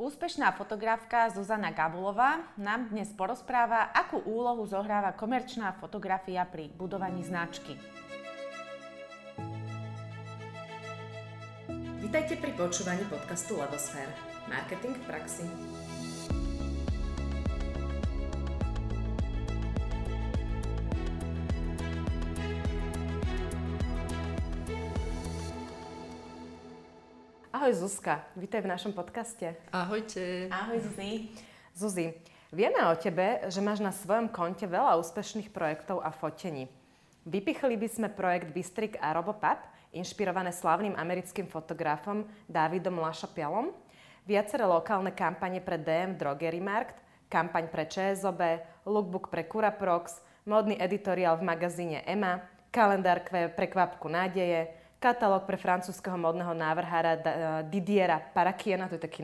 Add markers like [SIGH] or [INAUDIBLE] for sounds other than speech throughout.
Úspešná fotografka Zuzana Gabulová nám dnes porozpráva, akú úlohu zohráva komerčná fotografia pri budovaní značky. Vítajte pri počúvaní podcastu Ladosfér. Marketing v praxi. Ahoj Zuzka, vítaj v našom podcaste. Ahojte. Ahoj Zuzi. Zuzi, vieme o tebe, že máš na svojom konte veľa úspešných projektov a fotení. Vypichli by sme projekt Bystrik a Robopap, inšpirované slavným americkým fotografom Davidom Lašapialom, viaceré lokálne kampane pre DM Drogery Markt, kampaň pre ČSOB, lookbook pre Curaprox, módny editoriál v magazíne Emma, kalendár pre kvapku nádeje, katalóg pre francúzského modného návrhára eh, Didiera Parakiena, to je taký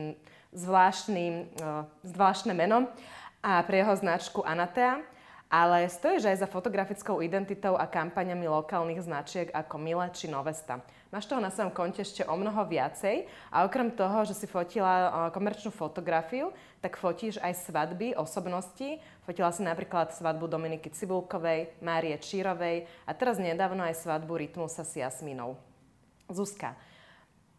zvláštny, eh, zvláštne meno, a pre jeho značku Anatea. Ale stojíš aj za fotografickou identitou a kampaňami lokálnych značiek ako Mile či Novesta. Máš toho na svojom konte ešte o mnoho viacej a okrem toho, že si fotila eh, komerčnú fotografiu, tak fotíš aj svadby osobností. Fotila si napríklad svadbu Dominiky Cibulkovej, Márie Čírovej a teraz nedávno aj svadbu Rytmusa s Jasminou. Zuzka,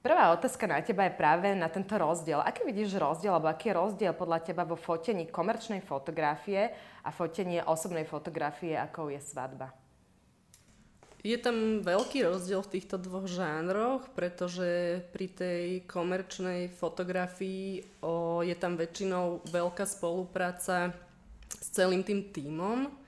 prvá otázka na teba je práve na tento rozdiel. Aký vidíš rozdiel, alebo aký je rozdiel podľa teba vo fotení komerčnej fotografie a fotení osobnej fotografie, ako je svadba? Je tam veľký rozdiel v týchto dvoch žánroch, pretože pri tej komerčnej fotografii o, je tam väčšinou veľká spolupráca s celým tým tímom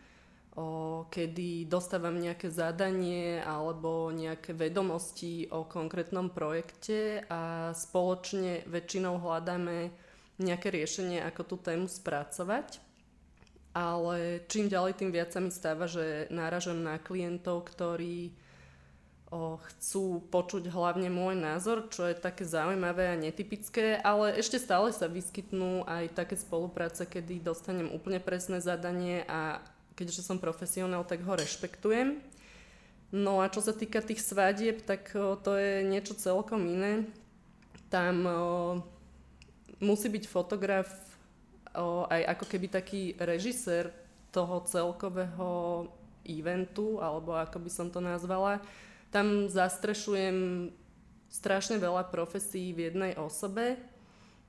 o, kedy dostávam nejaké zadanie alebo nejaké vedomosti o konkrétnom projekte a spoločne väčšinou hľadáme nejaké riešenie, ako tú tému spracovať. Ale čím ďalej, tým viac sa mi stáva, že náražam na klientov, ktorí o, chcú počuť hlavne môj názor, čo je také zaujímavé a netypické, ale ešte stále sa vyskytnú aj také spolupráce, kedy dostanem úplne presné zadanie a keďže som profesionál, tak ho rešpektujem. No a čo sa týka tých svadieb, tak to je niečo celkom iné. Tam musí byť fotograf aj ako keby taký režisér toho celkového eventu, alebo ako by som to nazvala. Tam zastrešujem strašne veľa profesí v jednej osobe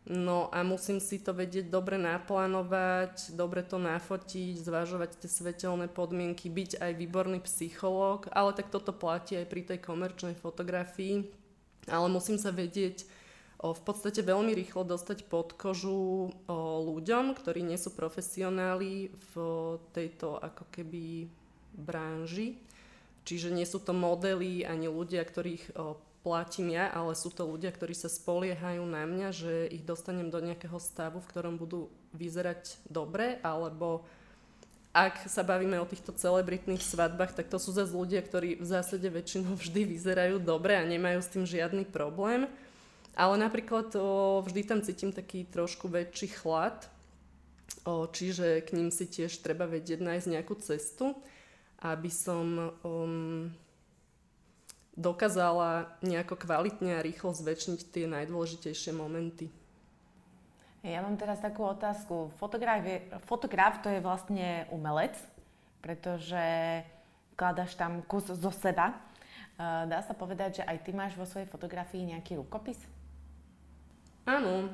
No a musím si to vedieť dobre naplánovať, dobre to nafotiť, zvažovať tie svetelné podmienky, byť aj výborný psychológ, ale tak toto platí aj pri tej komerčnej fotografii. Ale musím sa vedieť o, v podstate veľmi rýchlo dostať pod kožu o, ľuďom, ktorí nie sú profesionáli v tejto ako keby branži. Čiže nie sú to modely ani ľudia, ktorých o, platím ja, ale sú to ľudia, ktorí sa spoliehajú na mňa, že ich dostanem do nejakého stavu, v ktorom budú vyzerať dobre, alebo ak sa bavíme o týchto celebritných svadbách, tak to sú zase ľudia, ktorí v zásade väčšinou vždy vyzerajú dobre a nemajú s tým žiadny problém. Ale napríklad o, vždy tam cítim taký trošku väčší chlad, o, čiže k ním si tiež treba vedieť nájsť nejakú cestu, aby som um, dokázala nejako kvalitne a rýchlo zväčšniť tie najdôležitejšie momenty. Ja mám teraz takú otázku. Fotograf, je, fotograf to je vlastne umelec, pretože kladaš tam kus zo seba. Dá sa povedať, že aj ty máš vo svojej fotografii nejaký rukopis? Áno,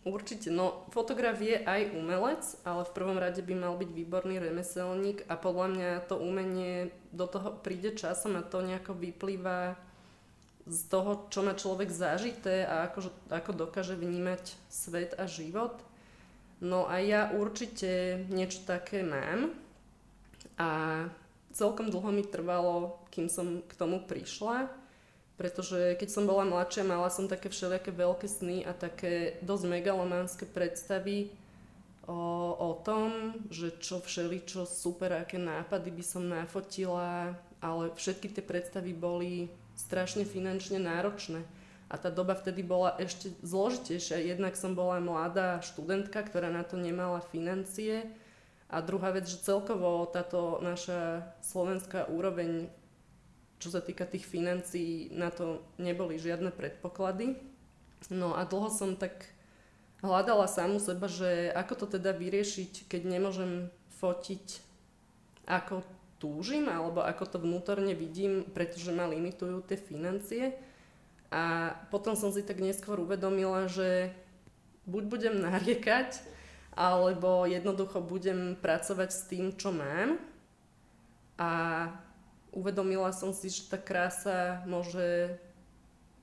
Určite, no fotograf je aj umelec, ale v prvom rade by mal byť výborný remeselník a podľa mňa to umenie do toho príde časom a to nejako vyplýva z toho, čo má človek zažité a ako, ako dokáže vnímať svet a život. No a ja určite niečo také mám a celkom dlho mi trvalo, kým som k tomu prišla pretože keď som bola mladšia, mala som také všelijaké veľké sny a také dosť megalománske predstavy o, o tom, že čo všeli, čo super, aké nápady by som nafotila, ale všetky tie predstavy boli strašne finančne náročné. A tá doba vtedy bola ešte zložitejšia. Jednak som bola mladá študentka, ktorá na to nemala financie. A druhá vec, že celkovo táto naša slovenská úroveň čo sa týka tých financií, na to neboli žiadne predpoklady. No a dlho som tak hľadala samu seba, že ako to teda vyriešiť, keď nemôžem fotiť ako túžim alebo ako to vnútorne vidím, pretože ma limitujú tie financie. A potom som si tak neskôr uvedomila, že buď budem nariekať, alebo jednoducho budem pracovať s tým, čo mám. A uvedomila som si, že tá krása môže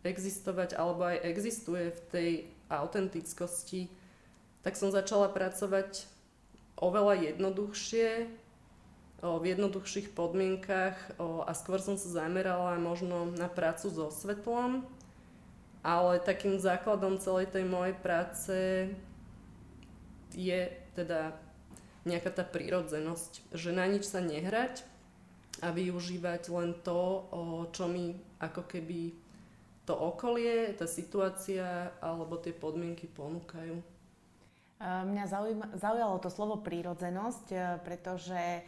existovať alebo aj existuje v tej autentickosti, tak som začala pracovať oveľa jednoduchšie, v jednoduchších podmienkach a skôr som sa zamerala možno na prácu so svetlom, ale takým základom celej tej mojej práce je teda nejaká tá prírodzenosť, že na nič sa nehrať a využívať len to, o čo mi ako keby to okolie, tá situácia alebo tie podmienky ponúkajú? Mňa zaujalo to slovo prírodzenosť, e, pretože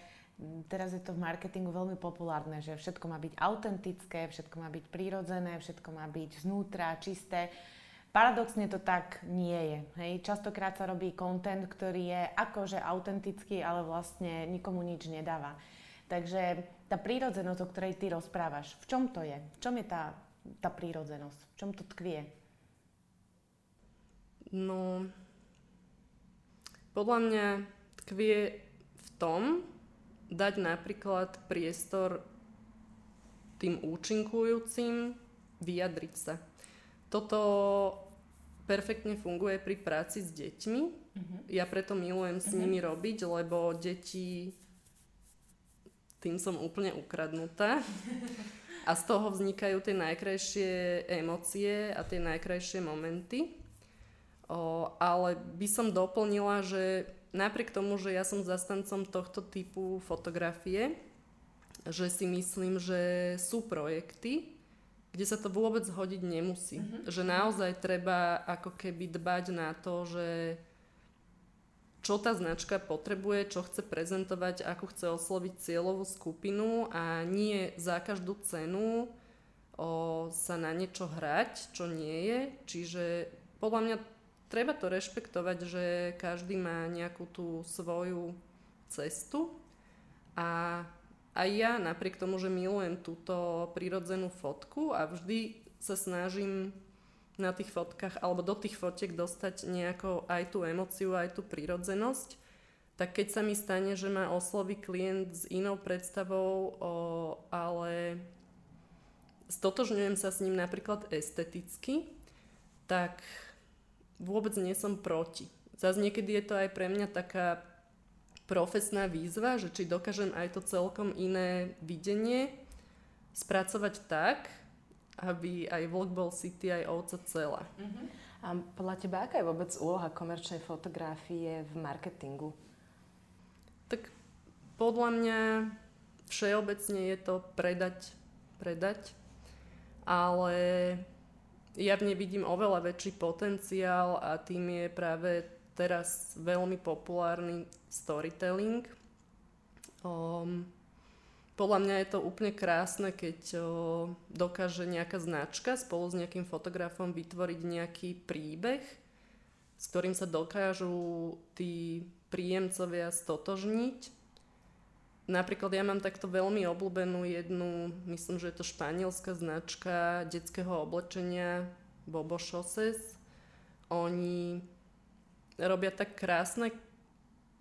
teraz je to v marketingu veľmi populárne, že všetko má byť autentické, všetko má byť prírodzené, všetko má byť znútra, čisté. Paradoxne to tak nie je. Hej? Častokrát sa robí content, ktorý je akože autentický, ale vlastne nikomu nič nedáva. Takže tá prírodzenosť, o ktorej ty rozprávaš, v čom to je? V čom je tá tá prírodzenosť? V čom to tkvie? No, podľa mňa tkvie v tom, dať napríklad priestor tým účinkujúcim vyjadriť sa. Toto perfektne funguje pri práci s deťmi. Uh-huh. Ja preto milujem s uh-huh. nimi robiť, lebo deti tým som úplne ukradnutá. A z toho vznikajú tie najkrajšie emócie a tie najkrajšie momenty. O, ale by som doplnila, že napriek tomu, že ja som zastancom tohto typu fotografie, že si myslím, že sú projekty, kde sa to vôbec hodiť nemusí. Mm-hmm. Že naozaj treba ako keby dbať na to, že čo tá značka potrebuje, čo chce prezentovať, ako chce osloviť cieľovú skupinu a nie za každú cenu o, sa na niečo hrať, čo nie je. Čiže podľa mňa treba to rešpektovať, že každý má nejakú tú svoju cestu a aj ja napriek tomu, že milujem túto prirodzenú fotku a vždy sa snažím na tých fotkách alebo do tých fotiek dostať nejako aj tú emociu, aj tú prírodzenosť, tak keď sa mi stane, že ma osloví klient s inou predstavou, o, ale stotožňujem sa s ním napríklad esteticky, tak vôbec nie som proti. Zas niekedy je to aj pre mňa taká profesná výzva, že či dokážem aj to celkom iné videnie spracovať tak, aby aj vlk bol city, aj ovca celá. Uh-huh. A podľa teba, aká je vôbec úloha komerčnej fotografie v marketingu? Tak podľa mňa všeobecne je to predať, predať, ale ja v nej vidím oveľa väčší potenciál a tým je práve teraz veľmi populárny storytelling. Um, podľa mňa je to úplne krásne, keď dokáže nejaká značka spolu s nejakým fotografom vytvoriť nejaký príbeh, s ktorým sa dokážu tí príjemcovia stotožniť. Napríklad ja mám takto veľmi obľúbenú jednu, myslím, že je to španielská značka detského oblečenia Bobo Chaussés. Oni robia tak krásne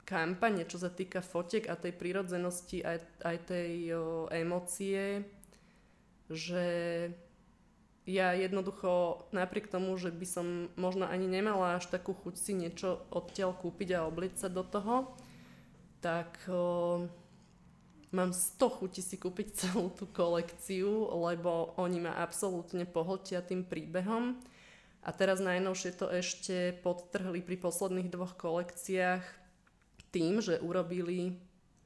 kampane, čo sa týka fotiek a tej prírodzenosti aj, aj tej o, emócie, že ja jednoducho napriek tomu, že by som možno ani nemala až takú chuť si niečo odtiaľ kúpiť a obliť sa do toho, tak o, mám 100 chuti si kúpiť celú tú kolekciu, lebo oni ma absolútne pohltia tým príbehom. A teraz najnovšie to ešte podtrhli pri posledných dvoch kolekciách tým, že urobili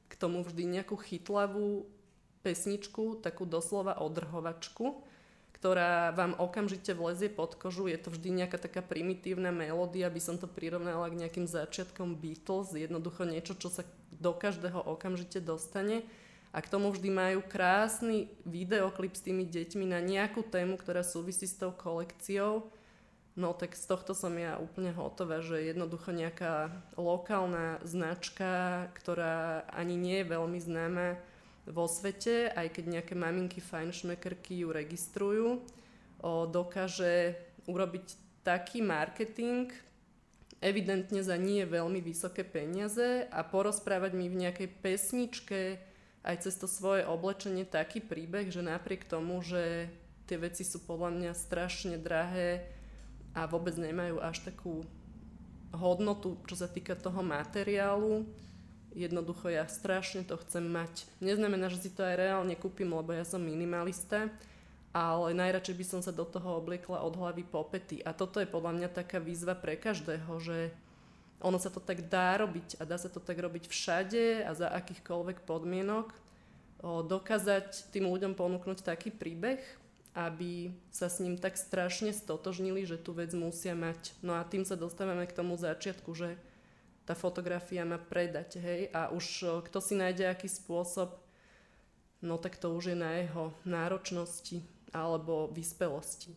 k tomu vždy nejakú chytlavú pesničku, takú doslova odrhovačku, ktorá vám okamžite vlezie pod kožu. Je to vždy nejaká taká primitívna melódia, by som to prirovnala k nejakým začiatkom Beatles, jednoducho niečo, čo sa do každého okamžite dostane. A k tomu vždy majú krásny videoklip s tými deťmi na nejakú tému, ktorá súvisí s tou kolekciou. No tak z tohto som ja úplne hotová, že jednoducho nejaká lokálna značka, ktorá ani nie je veľmi známa vo svete, aj keď nejaké maminky fajnšmekerky ju registrujú, o, dokáže urobiť taký marketing, evidentne za nie veľmi vysoké peniaze a porozprávať mi v nejakej pesničke aj cez to svoje oblečenie taký príbeh, že napriek tomu, že tie veci sú podľa mňa strašne drahé, a vôbec nemajú až takú hodnotu, čo sa týka toho materiálu. Jednoducho ja strašne to chcem mať. Neznamená, že si to aj reálne kúpim, lebo ja som minimalista, ale najradšej by som sa do toho obliekla od hlavy po pety. A toto je podľa mňa taká výzva pre každého, že ono sa to tak dá robiť a dá sa to tak robiť všade a za akýchkoľvek podmienok. O, dokázať tým ľuďom ponúknuť taký príbeh, aby sa s ním tak strašne stotožnili, že tú vec musia mať. No a tým sa dostávame k tomu začiatku, že tá fotografia má predať, hej, a už kto si nájde aký spôsob, no tak to už je na jeho náročnosti alebo vyspelosti.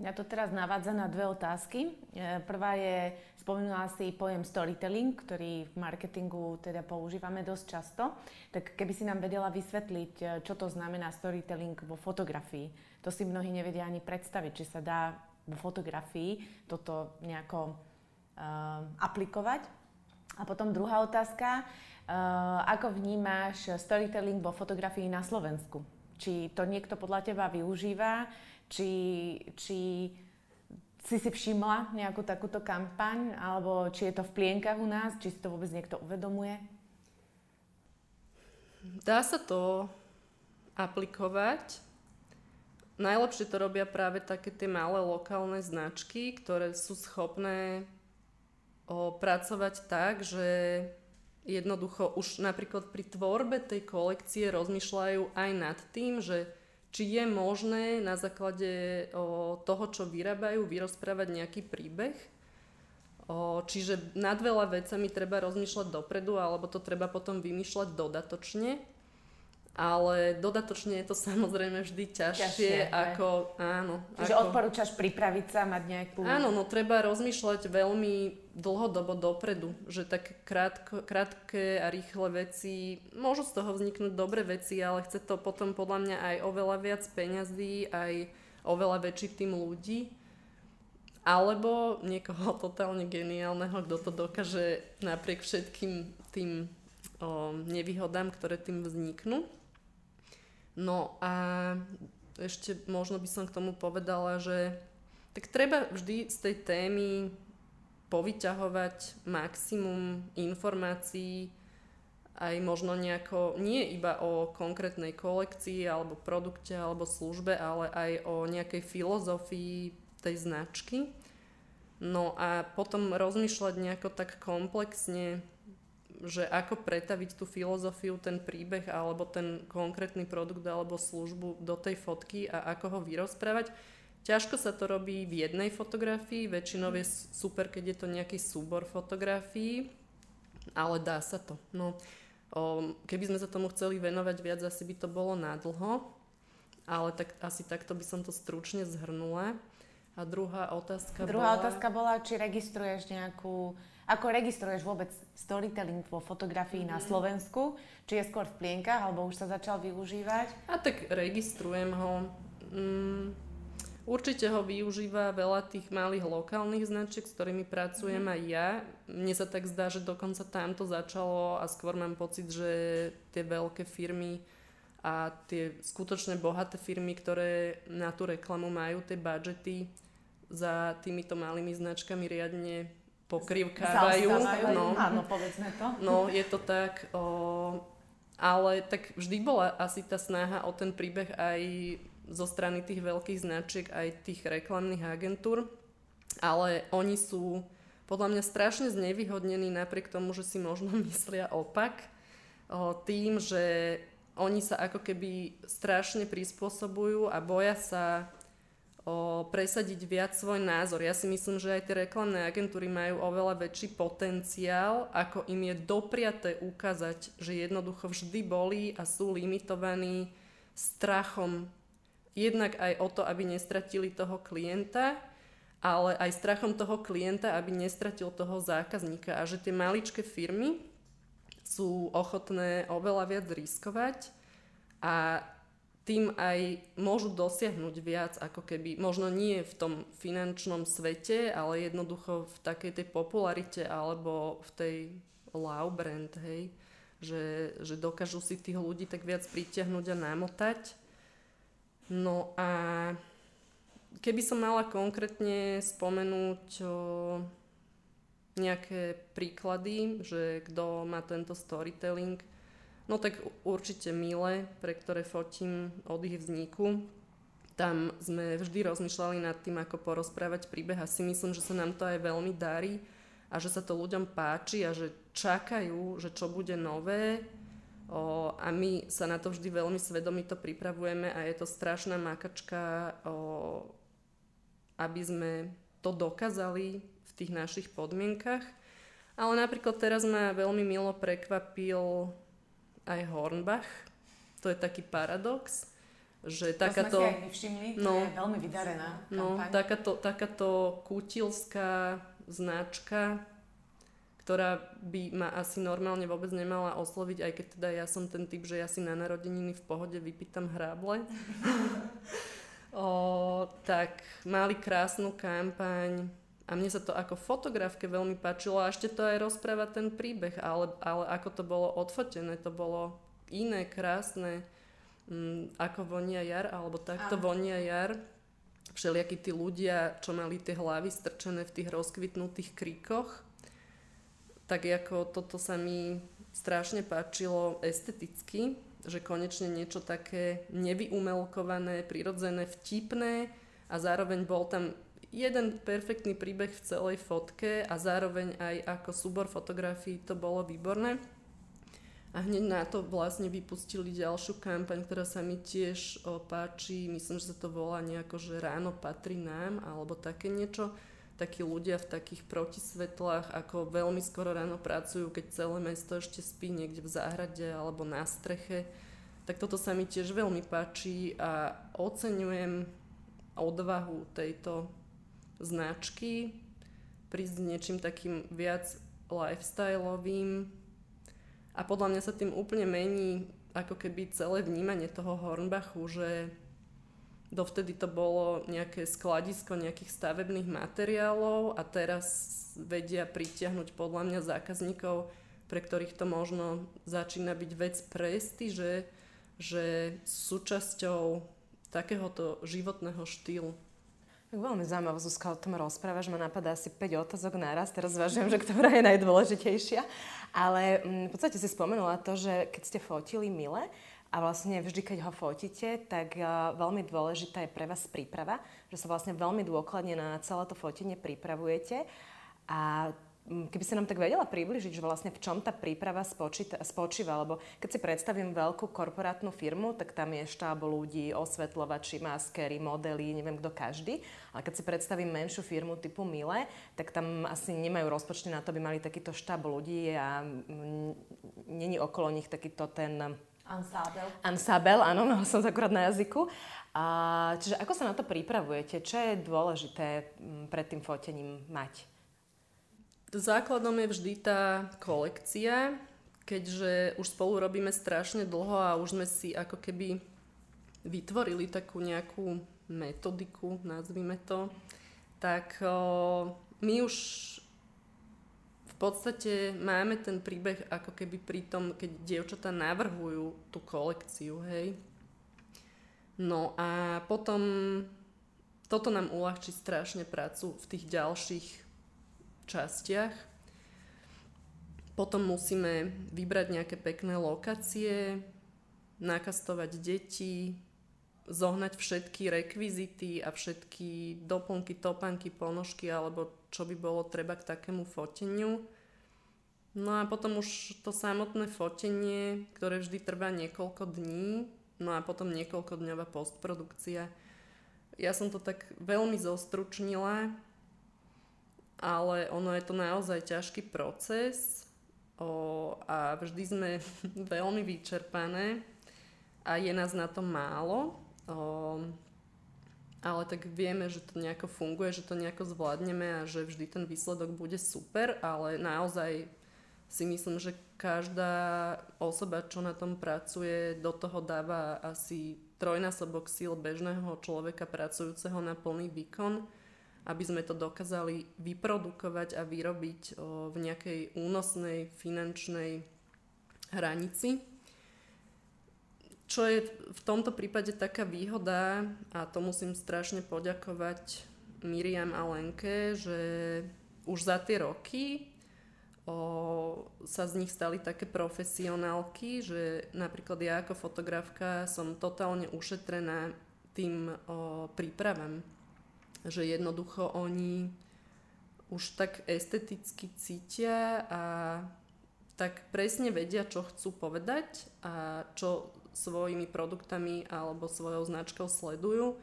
Mňa to teraz navádza na dve otázky. E, prvá je, spomínala si pojem storytelling, ktorý v marketingu teda používame dosť často. Tak keby si nám vedela vysvetliť, e, čo to znamená storytelling vo fotografii. To si mnohí nevedia ani predstaviť, či sa dá vo fotografii toto nejako uh, aplikovať. A potom druhá otázka, uh, ako vnímáš storytelling vo fotografii na Slovensku? Či to niekto podľa teba využíva? či, či si si všimla nejakú takúto kampaň, alebo či je to v plienkach u nás, či si to vôbec niekto uvedomuje? Dá sa to aplikovať. Najlepšie to robia práve také tie malé lokálne značky, ktoré sú schopné o, pracovať tak, že jednoducho už napríklad pri tvorbe tej kolekcie rozmýšľajú aj nad tým, že či je možné na základe o, toho, čo vyrábajú, vyrozprávať nejaký príbeh. O, čiže nad veľa vecami treba rozmýšľať dopredu, alebo to treba potom vymýšľať dodatočne ale dodatočne je to samozrejme vždy ťažšie, ťažšie ako... Áno. Čiže ako, odporúčaš pripraviť sa, mať nejakú... Áno, no treba rozmýšľať veľmi dlhodobo dopredu, že tak krátko, krátke a rýchle veci, môžu z toho vzniknúť dobré veci, ale chce to potom podľa mňa aj oveľa viac peňazí, aj oveľa väčší tým ľudí. Alebo niekoho [LAUGHS] totálne geniálneho, kto to dokáže napriek všetkým tým o, nevýhodám, ktoré tým vzniknú. No a ešte možno by som k tomu povedala, že tak treba vždy z tej témy povyťahovať maximum informácií, aj možno nejako, nie iba o konkrétnej kolekcii alebo produkte alebo službe, ale aj o nejakej filozofii tej značky. No a potom rozmýšľať nejako tak komplexne že ako pretaviť tú filozofiu, ten príbeh alebo ten konkrétny produkt alebo službu do tej fotky a ako ho vyrozprávať. Ťažko sa to robí v jednej fotografii, väčšinou je super, keď je to nejaký súbor fotografií, ale dá sa to. No, o, keby sme sa tomu chceli venovať viac, asi by to bolo nadlho, ale tak, asi takto by som to stručne zhrnula. A druhá otázka Druhá bola... otázka bola, či registruješ nejakú ako registruješ vôbec storytelling vo fotografii mm. na mhm. Slovensku? Či je skôr v plienkach, alebo už sa začal využívať? A tak registrujem ho. Mm, určite ho využíva veľa tých malých lokálnych značiek, s ktorými pracujem mm. aj ja. Mne sa tak zdá, že dokonca tam to začalo a skôr mám pocit, že tie veľké firmy a tie skutočne bohaté firmy, ktoré na tú reklamu majú tie budžety, za týmito malými značkami riadne pokrivkávajú. No, áno, povedzme to. No, je to tak. O, ale tak vždy bola asi tá snaha o ten príbeh aj zo strany tých veľkých značiek, aj tých reklamných agentúr. Ale oni sú podľa mňa strašne znevýhodnení napriek tomu, že si možno [LAUGHS] myslia opak. O, tým, že oni sa ako keby strašne prispôsobujú a boja sa o, presadiť viac svoj názor. Ja si myslím, že aj tie reklamné agentúry majú oveľa väčší potenciál, ako im je dopriaté ukázať, že jednoducho vždy boli a sú limitovaní strachom jednak aj o to, aby nestratili toho klienta ale aj strachom toho klienta, aby nestratil toho zákazníka a že tie maličké firmy sú ochotné oveľa viac riskovať a tým aj môžu dosiahnuť viac, ako keby, možno nie v tom finančnom svete, ale jednoducho v takej tej popularite alebo v tej love brand, hej, že, že dokážu si tých ľudí tak viac pritiahnuť a namotať. No a keby som mala konkrétne spomenúť o, nejaké príklady, že kto má tento storytelling, No tak určite Mile, pre ktoré fotím od ich vzniku. Tam sme vždy rozmýšľali nad tým, ako porozprávať príbeh a si myslím, že sa nám to aj veľmi darí a že sa to ľuďom páči a že čakajú, že čo bude nové. O, a my sa na to vždy veľmi svedomito pripravujeme a je to strašná makačka, o, aby sme to dokázali v tých našich podmienkach. Ale napríklad teraz ma veľmi milo prekvapil aj Hornbach. To je taký paradox, že to takáto... To sme si aj všimli, no, je veľmi vydarená No, takáto, takáto kutilská značka, ktorá by ma asi normálne vôbec nemala osloviť, aj keď teda ja som ten typ, že ja si na narodeniny v pohode vypýtam hráble. [LAUGHS] o, tak mali krásnu kampaň, a mne sa to ako fotografke veľmi páčilo a ešte to aj rozpráva ten príbeh, ale, ale ako to bolo odfotené, to bolo iné, krásne, mm, ako vonia jar, alebo takto Aha. vonia jar. Všelijakí tí ľudia, čo mali tie hlavy strčené v tých rozkvitnutých kríkoch, tak ako toto sa mi strašne páčilo esteticky, že konečne niečo také nevyumelkované, prirodzené, vtipné a zároveň bol tam jeden perfektný príbeh v celej fotke a zároveň aj ako súbor fotografií to bolo výborné. A hneď na to vlastne vypustili ďalšiu kampaň, ktorá sa mi tiež páči. Myslím, že sa to volá nejako, že ráno patrí nám, alebo také niečo. Takí ľudia v takých protisvetlách, ako veľmi skoro ráno pracujú, keď celé mesto ešte spí niekde v záhrade alebo na streche. Tak toto sa mi tiež veľmi páči a oceňujem odvahu tejto značky, prísť s niečím takým viac lifestyleovým a podľa mňa sa tým úplne mení ako keby celé vnímanie toho Hornbachu, že dovtedy to bolo nejaké skladisko nejakých stavebných materiálov a teraz vedia pritiahnuť podľa mňa zákazníkov, pre ktorých to možno začína byť vec presty, že súčasťou takéhoto životného štýlu. Veľmi zaujímavé, Zuzka, o tom rozprávaš, ma napadá asi 5 otázok naraz, teraz zvažujem, že ktorá je najdôležitejšia. Ale mm, v podstate si spomenula to, že keď ste fotili Mile, a vlastne vždy, keď ho fotíte, tak veľmi dôležitá je pre vás príprava, že sa vlastne veľmi dôkladne na celé to fotenie pripravujete. A keby si nám tak vedela približiť, že vlastne v čom tá príprava spočíta, spočíva, lebo keď si predstavím veľkú korporátnu firmu, tak tam je štáb ľudí, osvetľovači, maskery, modely, neviem kto každý. Ale keď si predstavím menšiu firmu typu Mile, tak tam asi nemajú rozpočty na to, aby mali takýto štáb ľudí a není okolo nich takýto ten Ansábel. Ansábel, áno, mal som akurát na jazyku. A, čiže ako sa na to pripravujete? Čo je dôležité pred tým fotením mať? Základom je vždy tá kolekcia, keďže už spolu robíme strašne dlho a už sme si ako keby vytvorili takú nejakú metodiku, nazvime to, tak o, my už v podstate máme ten príbeh ako keby pri tom, keď dievčatá navrhujú tú kolekciu, hej. No a potom toto nám uľahčí strašne prácu v tých ďalších častiach. Potom musíme vybrať nejaké pekné lokácie, nakastovať deti, zohnať všetky rekvizity a všetky doplnky, topanky, ponožky alebo čo by bolo treba k takému foteniu. No a potom už to samotné fotenie, ktoré vždy trvá niekoľko dní, no a potom niekoľkodňová postprodukcia. Ja som to tak veľmi zostručnila, ale ono je to naozaj ťažký proces o, a vždy sme [LAUGHS] veľmi vyčerpané a je nás na to málo. O, ale tak vieme, že to nejako funguje, že to nejako zvládneme a že vždy ten výsledok bude super, ale naozaj si myslím, že každá osoba, čo na tom pracuje, do toho dáva asi trojnásobok síl bežného človeka pracujúceho na plný výkon, aby sme to dokázali vyprodukovať a vyrobiť v nejakej únosnej finančnej hranici čo je v tomto prípade taká výhoda, a to musím strašne poďakovať Miriam a Lenke, že už za tie roky o, sa z nich stali také profesionálky, že napríklad ja ako fotografka som totálne ušetrená tým o, prípravám. Že jednoducho oni už tak esteticky cítia a tak presne vedia, čo chcú povedať a čo svojimi produktami alebo svojou značkou sledujú,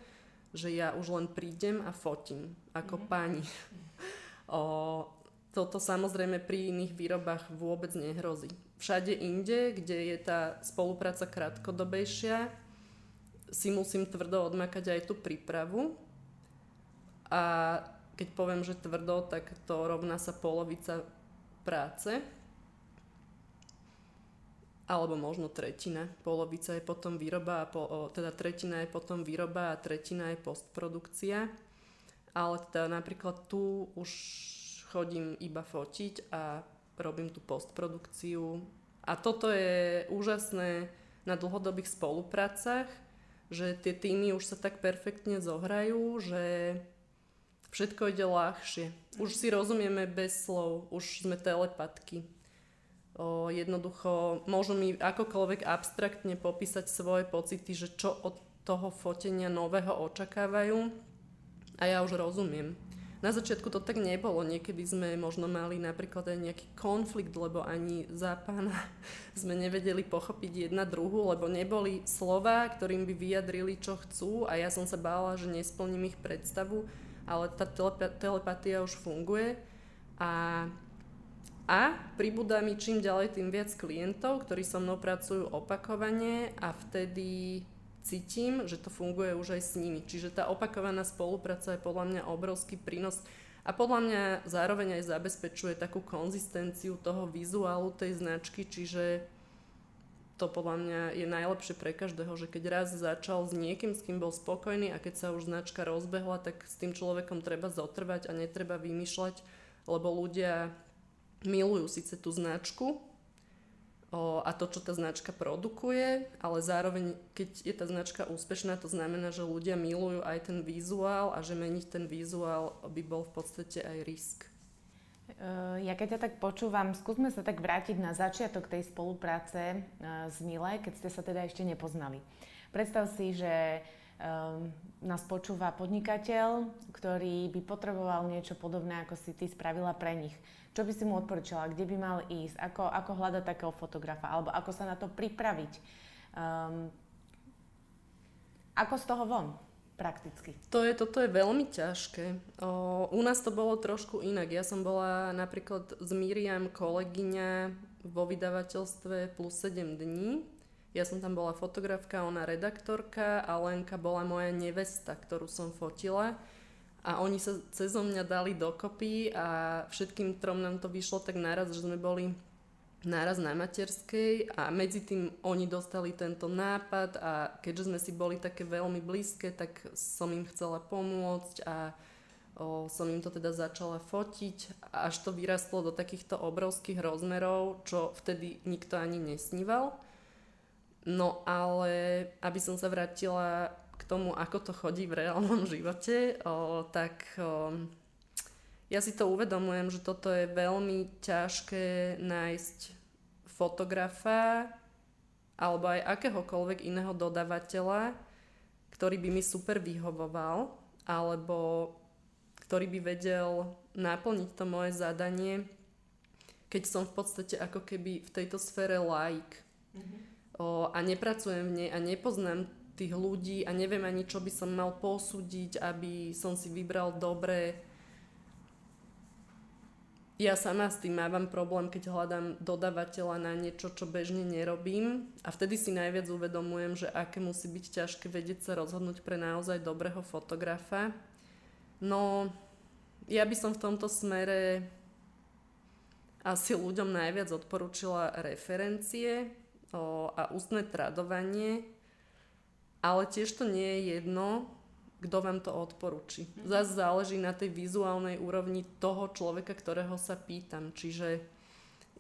že ja už len prídem a fotím ako mm-hmm. pani. o, toto samozrejme pri iných výrobách vôbec nehrozí. Všade inde, kde je tá spolupráca krátkodobejšia, si musím tvrdo odmakať aj tú prípravu. A keď poviem, že tvrdo, tak to rovná sa polovica práce alebo možno tretina. Polovica je potom výroba, a po, teda tretina je potom výroba a tretina je postprodukcia. Ale teda napríklad tu už chodím iba fotiť a robím tú postprodukciu. A toto je úžasné na dlhodobých spoluprácach, že tie týmy už sa tak perfektne zohrajú, že všetko ide ľahšie. Už si rozumieme bez slov, už sme telepatky. O, jednoducho môžu mi akokoľvek abstraktne popísať svoje pocity, že čo od toho fotenia nového očakávajú? A ja už rozumiem. Na začiatku to tak nebolo, niekedy sme možno mali napríklad aj nejaký konflikt, lebo ani za pána [LAUGHS] sme nevedeli pochopiť jedna druhu, lebo neboli slova, ktorým by vyjadrili, čo chcú. A ja som sa bála, že nesplním ich predstavu, ale tá telepatia už funguje a a pribúda mi čím ďalej tým viac klientov, ktorí so mnou pracujú opakovane a vtedy cítim, že to funguje už aj s nimi. Čiže tá opakovaná spolupráca je podľa mňa obrovský prínos a podľa mňa zároveň aj zabezpečuje takú konzistenciu toho vizuálu tej značky, čiže to podľa mňa je najlepšie pre každého, že keď raz začal s niekým, s kým bol spokojný a keď sa už značka rozbehla, tak s tým človekom treba zotrvať a netreba vymýšľať, lebo ľudia milujú síce tú značku o, a to, čo tá značka produkuje, ale zároveň, keď je tá značka úspešná, to znamená, že ľudia milujú aj ten vizuál a že meniť ten vizuál by bol v podstate aj risk. Ja keď ťa tak počúvam, skúsme sa tak vrátiť na začiatok tej spolupráce s Mile, keď ste sa teda ešte nepoznali. Predstav si, že um, nás počúva podnikateľ, ktorý by potreboval niečo podobné, ako si ty spravila pre nich. Čo by si mu odporúčala? Kde by mal ísť? Ako, ako hľadať takého fotografa? Alebo ako sa na to pripraviť? Um, ako z toho von? Prakticky? To je, toto je veľmi ťažké. O, u nás to bolo trošku inak. Ja som bola napríklad s Miriam kolegyňa vo vydavateľstve plus 7 dní. Ja som tam bola fotografka, ona redaktorka a Lenka bola moja nevesta, ktorú som fotila a oni sa cez mňa dali dokopy a všetkým trom nám to vyšlo tak naraz, že sme boli náraz na materskej a medzi tým oni dostali tento nápad a keďže sme si boli také veľmi blízke, tak som im chcela pomôcť a o, som im to teda začala fotiť až to vyrastlo do takýchto obrovských rozmerov, čo vtedy nikto ani nesníval. No ale aby som sa vrátila k tomu, ako to chodí v reálnom živote, o, tak o, ja si to uvedomujem, že toto je veľmi ťažké nájsť fotografa alebo aj akéhokoľvek iného dodávateľa, ktorý by mi super vyhovoval alebo ktorý by vedel naplniť to moje zadanie, keď som v podstate ako keby v tejto sfére like. Mm-hmm. O, a nepracujem v nej a nepoznám tých ľudí a neviem ani, čo by som mal posúdiť, aby som si vybral dobré ja sama s tým mávam problém, keď hľadám dodavateľa na niečo, čo bežne nerobím. A vtedy si najviac uvedomujem, že aké musí byť ťažké vedieť sa rozhodnúť pre naozaj dobrého fotografa. No, ja by som v tomto smere asi ľuďom najviac odporúčila referencie o, a ústne tradovanie, ale tiež to nie je jedno, kto vám to odporúči. Mm-hmm. Zase záleží na tej vizuálnej úrovni toho človeka, ktorého sa pýtam. Čiže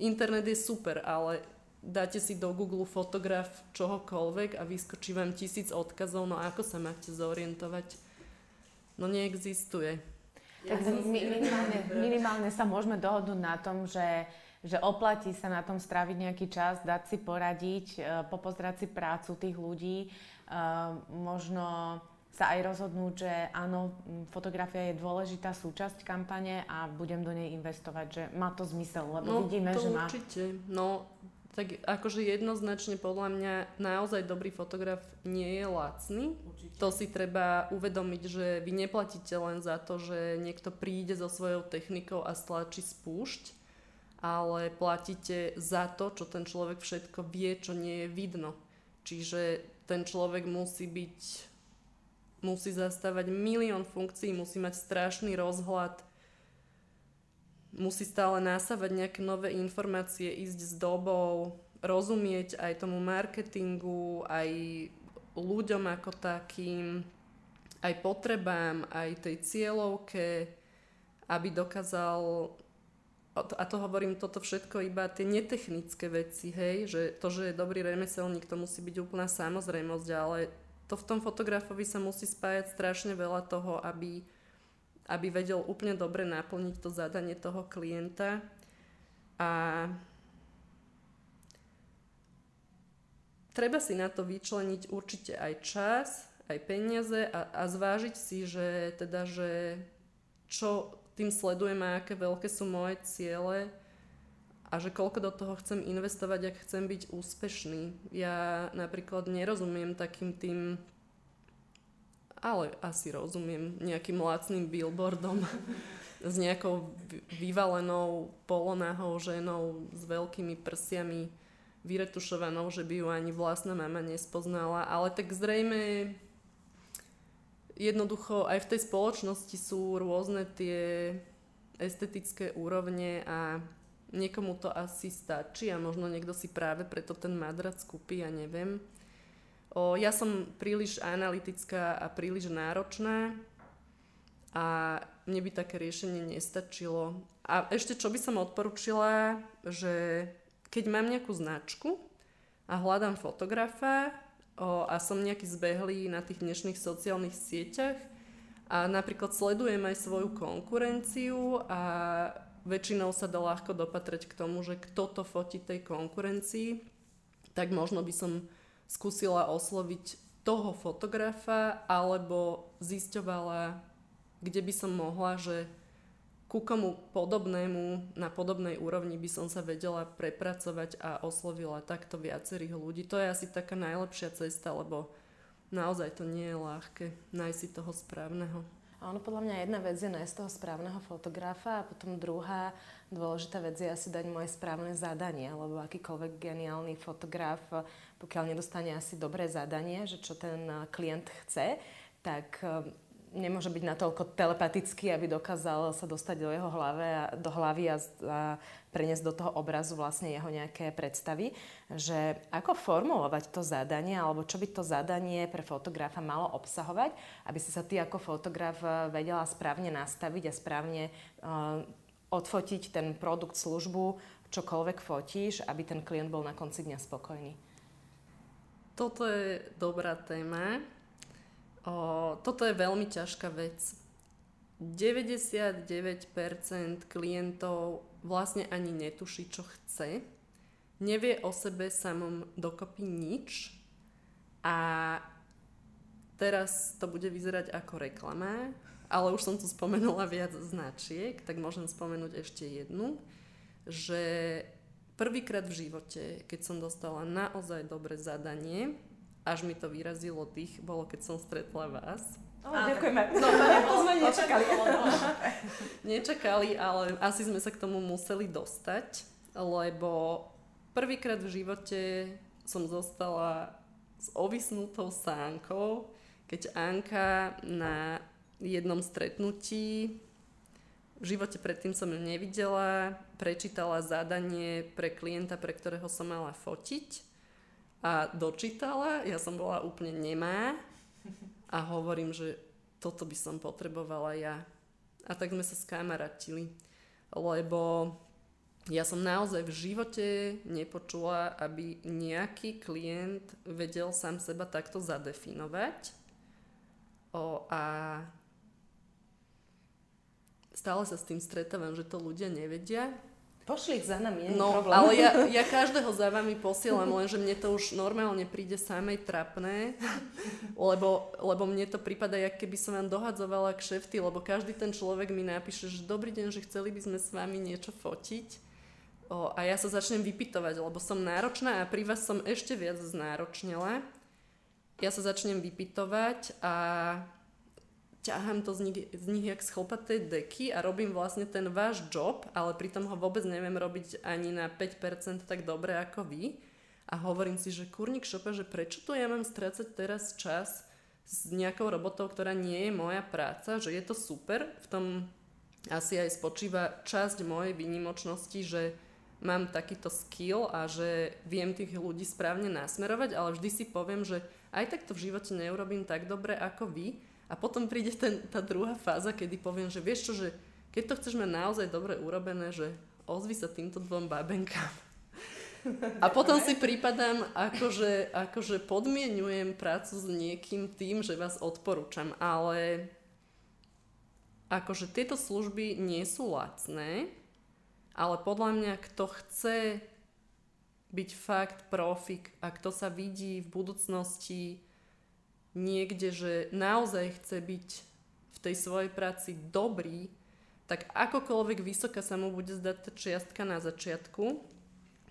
internet je super, ale dáte si do Google fotograf čohokoľvek a vyskočí vám tisíc odkazov, no ako sa máte zorientovať? No neexistuje. Ja tak minimálne, [LAUGHS] minimálne sa môžeme dohodnúť na tom, že že oplatí sa na tom stráviť nejaký čas, dať si poradiť, e, popozerať si prácu tých ľudí, e, možno sa aj rozhodnúť, že áno, fotografia je dôležitá súčasť kampane a budem do nej investovať, že má to zmysel, lebo no, vidíme, to že má... určite. No, tak akože jednoznačne podľa mňa naozaj dobrý fotograf nie je lacný. Určite. To si treba uvedomiť, že vy neplatíte len za to, že niekto príde so svojou technikou a stlačí spúšť, ale platíte za to, čo ten človek všetko vie, čo nie je vidno. Čiže ten človek musí byť musí zastávať milión funkcií, musí mať strašný rozhľad, musí stále násávať nejaké nové informácie, ísť s dobou, rozumieť aj tomu marketingu, aj ľuďom ako takým, aj potrebám, aj tej cieľovke, aby dokázal a to hovorím toto všetko iba tie netechnické veci, hej, že to, že je dobrý remeselník, to musí byť úplná samozrejmosť, ale to v tom fotografovi sa musí spájať strašne veľa toho, aby, aby vedel úplne dobre naplniť to zadanie toho klienta. A treba si na to vyčleniť určite aj čas, aj peniaze a, a zvážiť si, že teda, že čo tým sledujem a aké veľké sú moje ciele a že koľko do toho chcem investovať, ak chcem byť úspešný. Ja napríklad nerozumiem takým tým, ale asi rozumiem, nejakým lacným billboardom s nejakou vyvalenou polonahou ženou s veľkými prsiami vyretušovanou, že by ju ani vlastná mama nespoznala, ale tak zrejme jednoducho aj v tej spoločnosti sú rôzne tie estetické úrovne a Niekomu to asi stačí a možno niekto si práve preto ten madrac kúpi, ja neviem. O, ja som príliš analytická a príliš náročná a mne by také riešenie nestačilo. A ešte čo by som odporúčila, že keď mám nejakú značku a hľadám fotografa o, a som nejaký zbehlý na tých dnešných sociálnych sieťach a napríklad sledujem aj svoju konkurenciu a väčšinou sa dá ľahko dopatrať k tomu, že kto to fotí tej konkurencii, tak možno by som skúsila osloviť toho fotografa alebo zisťovala, kde by som mohla, že ku komu podobnému, na podobnej úrovni by som sa vedela prepracovať a oslovila takto viacerých ľudí. To je asi taká najlepšia cesta, lebo naozaj to nie je ľahké nájsť si toho správneho. A ono podľa mňa jedna vec je nájsť toho správneho fotografa a potom druhá dôležitá vec je asi dať moje správne zadanie, lebo akýkoľvek geniálny fotograf, pokiaľ nedostane asi dobré zadanie, že čo ten klient chce, tak nemôže byť natoľko telepatický, aby dokázal sa dostať do jeho hlave a, do hlavy a, a preniesť do toho obrazu vlastne jeho nejaké predstavy, že ako formulovať to zadanie, alebo čo by to zadanie pre fotografa malo obsahovať, aby si sa ty ako fotograf eh, vedela správne nastaviť a správne uh, odfotiť ten produkt, službu, čokoľvek fotíš, aby ten klient bol na konci dňa spokojný. Toto je dobrá téma. O, toto je veľmi ťažká vec. 99% klientov vlastne ani netuší, čo chce. Nevie o sebe samom dokopy nič a teraz to bude vyzerať ako reklama, ale už som tu spomenula viac značiek, tak môžem spomenúť ešte jednu, že prvýkrát v živote, keď som dostala naozaj dobré zadanie, až mi to vyrazilo dých, bolo keď som stretla vás. Oh, ďakujeme. No, to [LAUGHS] sme nečakali. [LAUGHS] nečakali, ale asi sme sa k tomu museli dostať, lebo prvýkrát v živote som zostala s ovisnutou sánkou, keď Anka na jednom stretnutí v živote predtým som ju nevidela, prečítala zadanie pre klienta, pre ktorého som mala fotiť a dočítala, ja som bola úplne nemá a hovorím, že toto by som potrebovala ja. A tak sme sa skamaratili, lebo ja som naozaj v živote nepočula, aby nejaký klient vedel sám seba takto zadefinovať. O, a stále sa s tým stretávam, že to ľudia nevedia Pošli ich za nami, nie no, problém. ale ja, [LAUGHS] ja každého za vami posielam, lenže mne to už normálne príde samej trapné, lebo, lebo mne to prípada, jak keby som vám dohadzovala kšefty, lebo každý ten človek mi napíše, že dobrý deň, že chceli by sme s vami niečo fotiť. O, a ja sa začnem vypitovať, lebo som náročná a pri vás som ešte viac znáročnila. Ja sa začnem vypitovať a ťahám to z nich, z nich jak z chlpatej deky a robím vlastne ten váš job, ale pritom ho vôbec neviem robiť ani na 5% tak dobre ako vy. A hovorím si, že kurník šopa, že prečo tu ja mám strácať teraz čas s nejakou robotou, ktorá nie je moja práca, že je to super. V tom asi aj spočíva časť mojej výnimočnosti, že mám takýto skill a že viem tých ľudí správne nasmerovať, ale vždy si poviem, že aj tak to v živote neurobím tak dobre ako vy a potom príde ten, tá druhá fáza, kedy poviem, že vieš čo, že keď to chceš mať naozaj dobre urobené, že ozvi sa týmto dvom babenkám. A potom si prípadám, akože, akože podmienujem prácu s niekým tým, že vás odporúčam, ale akože tieto služby nie sú lacné, ale podľa mňa, kto chce byť fakt profik a kto sa vidí v budúcnosti niekde, že naozaj chce byť v tej svojej práci dobrý, tak akokoľvek vysoká sa mu bude zdať tá čiastka na začiatku,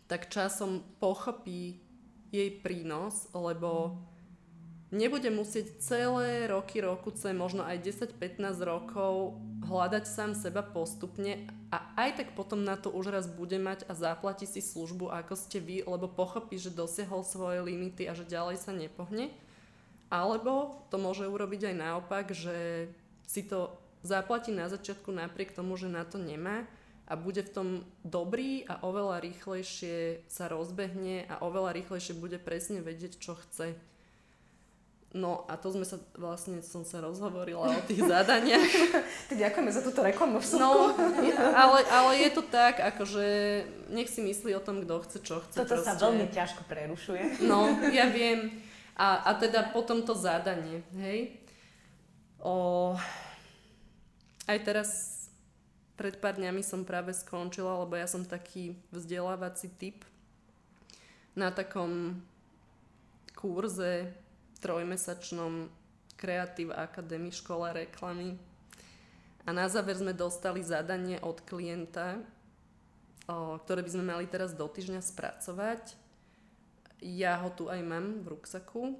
tak časom pochopí jej prínos, lebo nebude musieť celé roky, rokuce, možno aj 10-15 rokov hľadať sám seba postupne a aj tak potom na to už raz bude mať a zaplatí si službu, ako ste vy, lebo pochopí, že dosiahol svoje limity a že ďalej sa nepohne. Alebo to môže urobiť aj naopak, že si to zaplatí na začiatku napriek tomu, že na to nemá a bude v tom dobrý a oveľa rýchlejšie sa rozbehne a oveľa rýchlejšie bude presne vedieť, čo chce. No a to sme sa, vlastne som sa rozhovorila o tých zadaniach. [LAUGHS] Ty ďakujeme za túto reklamu v No, ale, ale je to tak, akože nech si myslí o tom, kto chce, čo chce. Toto proste. sa veľmi ťažko prerušuje. No, ja viem. A, a teda potom to zadanie, hej. O, aj teraz pred pár dňami som práve skončila, lebo ja som taký vzdelávací typ na takom kurze trojmesačnom Creative Academy škola reklamy. A na záver sme dostali zadanie od klienta, o, ktoré by sme mali teraz do týždňa spracovať ja ho tu aj mám v ruksaku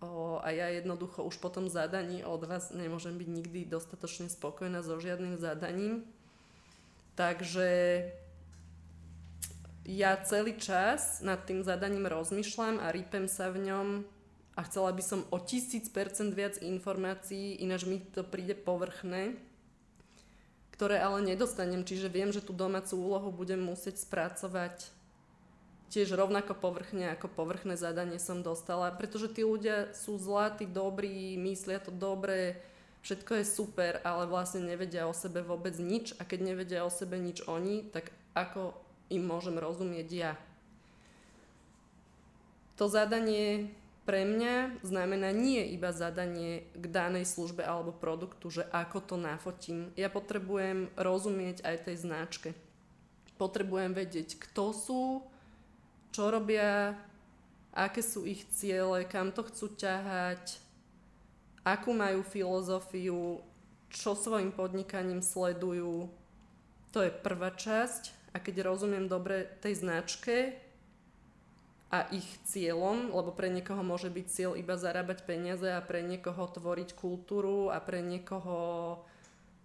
o, a ja jednoducho už po tom zadaní od vás nemôžem byť nikdy dostatočne spokojná so žiadnym zadaním. Takže ja celý čas nad tým zadaním rozmýšľam a rýpem sa v ňom a chcela by som o tisíc percent viac informácií, ináč mi to príde povrchné, ktoré ale nedostanem, čiže viem, že tú domácu úlohu budem musieť spracovať tiež rovnako povrchne ako povrchné zadanie som dostala, pretože tí ľudia sú zlatí, dobrí, myslia to dobre, všetko je super, ale vlastne nevedia o sebe vôbec nič a keď nevedia o sebe nič oni, tak ako im môžem rozumieť ja. To zadanie pre mňa znamená nie iba zadanie k danej službe alebo produktu, že ako to nafotím. Ja potrebujem rozumieť aj tej značke. Potrebujem vedieť, kto sú, čo robia, aké sú ich ciele, kam to chcú ťahať, akú majú filozofiu, čo svojim podnikaním sledujú. To je prvá časť. A keď rozumiem dobre tej značke, a ich cieľom, lebo pre niekoho môže byť cieľ iba zarábať peniaze a pre niekoho tvoriť kultúru a pre niekoho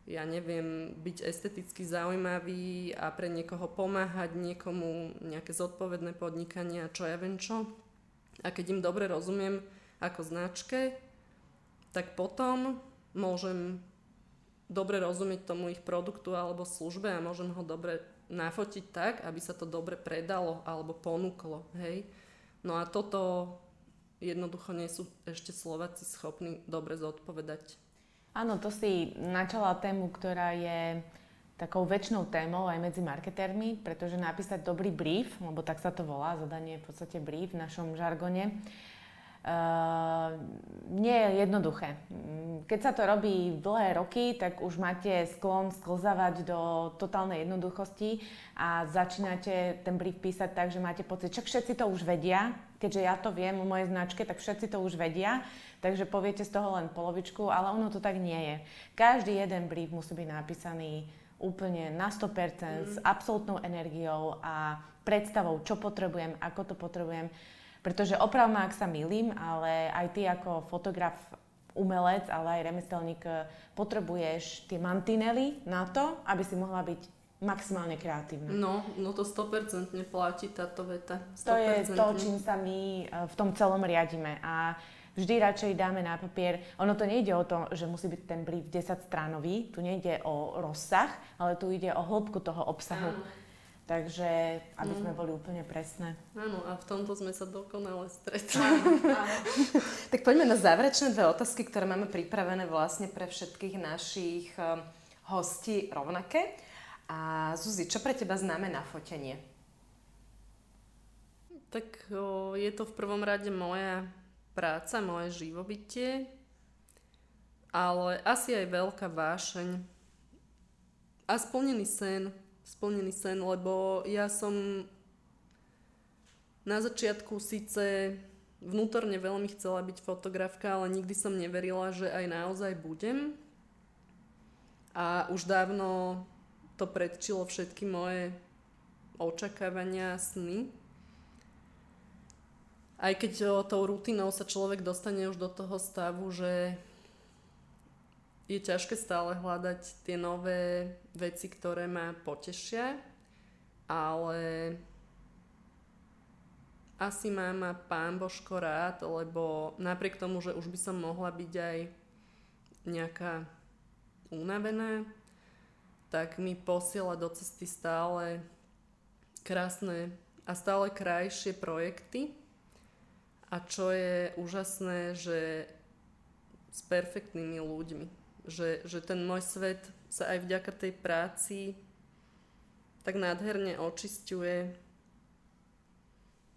ja neviem, byť esteticky zaujímavý a pre niekoho pomáhať niekomu nejaké zodpovedné podnikanie a čo ja viem čo. A keď im dobre rozumiem ako značke, tak potom môžem dobre rozumieť tomu ich produktu alebo službe a môžem ho dobre nafotiť tak, aby sa to dobre predalo alebo ponúklo. Hej? No a toto jednoducho nie sú ešte Slováci schopní dobre zodpovedať. Áno, to si načala tému, ktorá je takou väčšnou témou aj medzi marketérmi, pretože napísať dobrý brief, lebo tak sa to volá, zadanie je v podstate brief v našom žargone, Uh, nie je jednoduché. Keď sa to robí dlhé roky, tak už máte sklon sklzavať do totálnej jednoduchosti a začínate ten brief písať tak, že máte pocit, že všetci to už vedia, keďže ja to viem o mojej značke, tak všetci to už vedia takže poviete z toho len polovičku, ale ono to tak nie je. Každý jeden brief musí byť napísaný úplne na 100% mm. s absolútnou energiou a predstavou, čo potrebujem, ako to potrebujem. Pretože oprav ma, ak sa milím, ale aj ty ako fotograf, umelec, ale aj remeselník potrebuješ tie mantinely na to, aby si mohla byť maximálne kreatívna. No, no to 100% platí táto veta. 100%. To je to, čím sa my v tom celom riadíme. A vždy radšej dáme na papier. Ono to nejde o to, že musí byť ten brief 10 stránový, tu nejde o rozsah, ale tu ide o hĺbku toho obsahu. Áno. Takže, aby mm. sme boli úplne presné. Áno, a v tomto sme sa dokonale stretli. [LAUGHS] tak poďme na záverečné dve otázky, ktoré máme pripravené vlastne pre všetkých našich um, hostí rovnaké. A Zuzi, čo pre teba znamená fotenie? Tak je to v prvom rade moja práca, moje živobytie, ale asi aj veľká vášeň a splnený sen, splnený sen, lebo ja som na začiatku síce vnútorne veľmi chcela byť fotografka, ale nikdy som neverila, že aj naozaj budem. A už dávno to predčilo všetky moje očakávania, sny. Aj keď tou rutinou sa človek dostane už do toho stavu, že je ťažké stále hľadať tie nové veci, ktoré ma potešia, ale asi má ma pán Božko rád, lebo napriek tomu, že už by som mohla byť aj nejaká unavená, tak mi posiela do cesty stále krásne a stále krajšie projekty, a čo je úžasné, že s perfektnými ľuďmi. Že, že ten môj svet sa aj vďaka tej práci tak nádherne očisťuje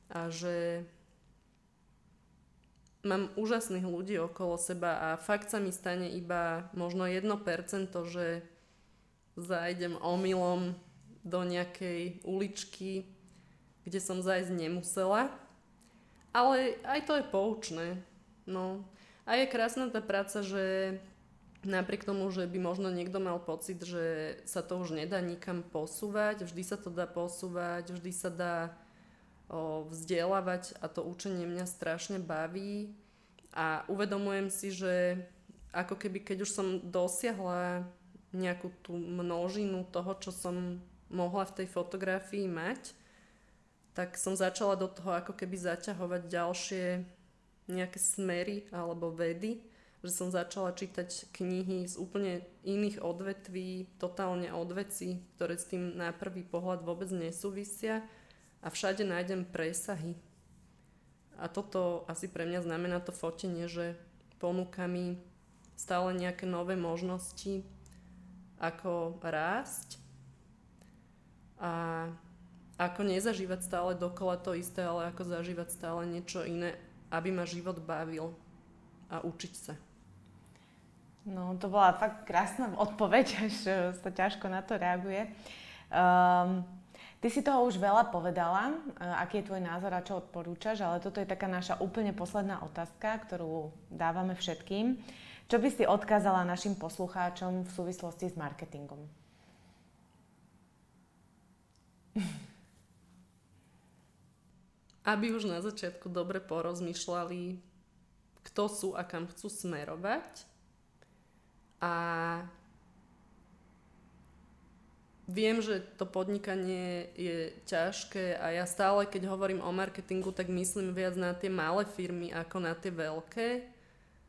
a že mám úžasných ľudí okolo seba a fakt sa mi stane iba možno 1%, že zajdem omylom do nejakej uličky, kde som zajsť nemusela ale aj to je poučné. No. A je krásna tá práca, že napriek tomu, že by možno niekto mal pocit, že sa to už nedá nikam posúvať, vždy sa to dá posúvať, vždy sa dá o, vzdelávať a to učenie mňa strašne baví a uvedomujem si, že ako keby keď už som dosiahla nejakú tú množinu toho, čo som mohla v tej fotografii mať, tak som začala do toho ako keby zaťahovať ďalšie nejaké smery alebo vedy, že som začala čítať knihy z úplne iných odvetví, totálne odveci, ktoré s tým na prvý pohľad vôbec nesúvisia a všade nájdem presahy. A toto asi pre mňa znamená to fotenie, že ponúka mi stále nejaké nové možnosti, ako rásť a ako nezažívať stále dokola to isté, ale ako zažívať stále niečo iné, aby ma život bavil a učiť sa. No, to bola fakt krásna odpoveď, až e, sa ťažko na to reaguje. Um, ty si toho už veľa povedala, e, aký je tvoj názor a čo odporúčaš, ale toto je taká naša úplne posledná otázka, ktorú dávame všetkým. Čo by si odkázala našim poslucháčom v súvislosti s marketingom? aby už na začiatku dobre porozmýšľali, kto sú a kam chcú smerovať. A viem, že to podnikanie je ťažké a ja stále, keď hovorím o marketingu, tak myslím viac na tie malé firmy ako na tie veľké,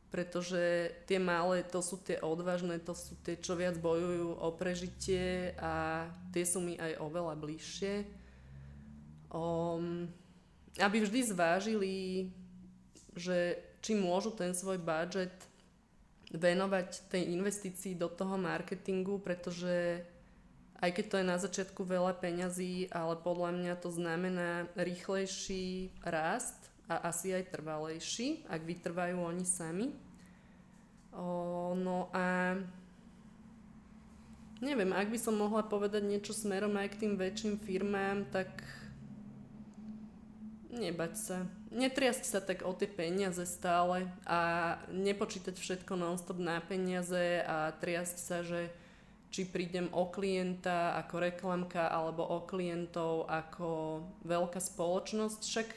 pretože tie malé to sú tie odvážne, to sú tie, čo viac bojujú o prežitie a tie sú mi aj oveľa bližšie. Um, aby vždy zvážili, že či môžu ten svoj budget venovať tej investícii do toho marketingu, pretože aj keď to je na začiatku veľa peňazí, ale podľa mňa to znamená rýchlejší rast a asi aj trvalejší, ak vytrvajú oni sami. O, no a neviem, ak by som mohla povedať niečo smerom aj k tým väčším firmám, tak nebať sa. Netriasť sa tak o tie peniaze stále a nepočítať všetko non-stop na peniaze a triasť sa, že či prídem o klienta ako reklamka alebo o klientov ako veľká spoločnosť. Však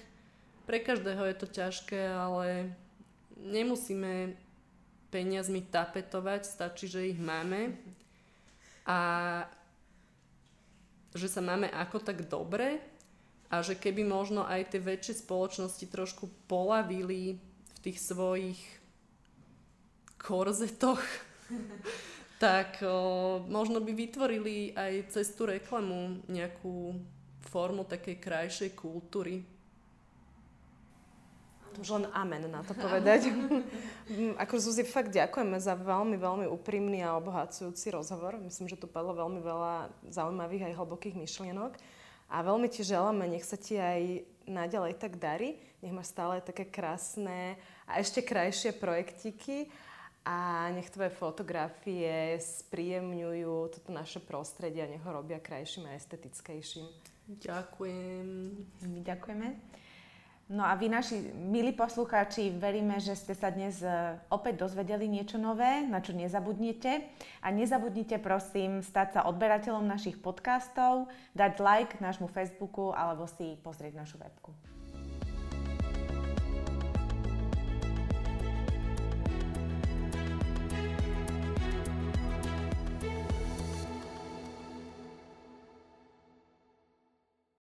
pre každého je to ťažké, ale nemusíme peniazmi tapetovať, stačí, že ich máme a že sa máme ako tak dobre a že keby možno aj tie väčšie spoločnosti trošku polavili v tých svojich korzetoch, [LAUGHS] tak o, možno by vytvorili aj cez tú reklamu nejakú formu takej krajšej kultúry. Už len amen na to povedať. [LAUGHS] Ako Zuzi, fakt ďakujeme za veľmi, veľmi úprimný a obohacujúci rozhovor. Myslím, že tu padlo veľmi veľa zaujímavých aj hlbokých myšlienok. A veľmi ti želáme, nech sa ti aj naďalej tak darí. Nech máš stále také krásne a ešte krajšie projektiky a nech tvoje fotografie spríjemňujú toto naše prostredie a nech ho robia krajším a estetickejším. Ďakujem. My ďakujeme. No a vy, naši milí poslucháči, veríme, že ste sa dnes e, opäť dozvedeli niečo nové, na čo nezabudnite. A nezabudnite prosím stať sa odberateľom našich podcastov, dať like nášmu Facebooku alebo si pozrieť našu webku.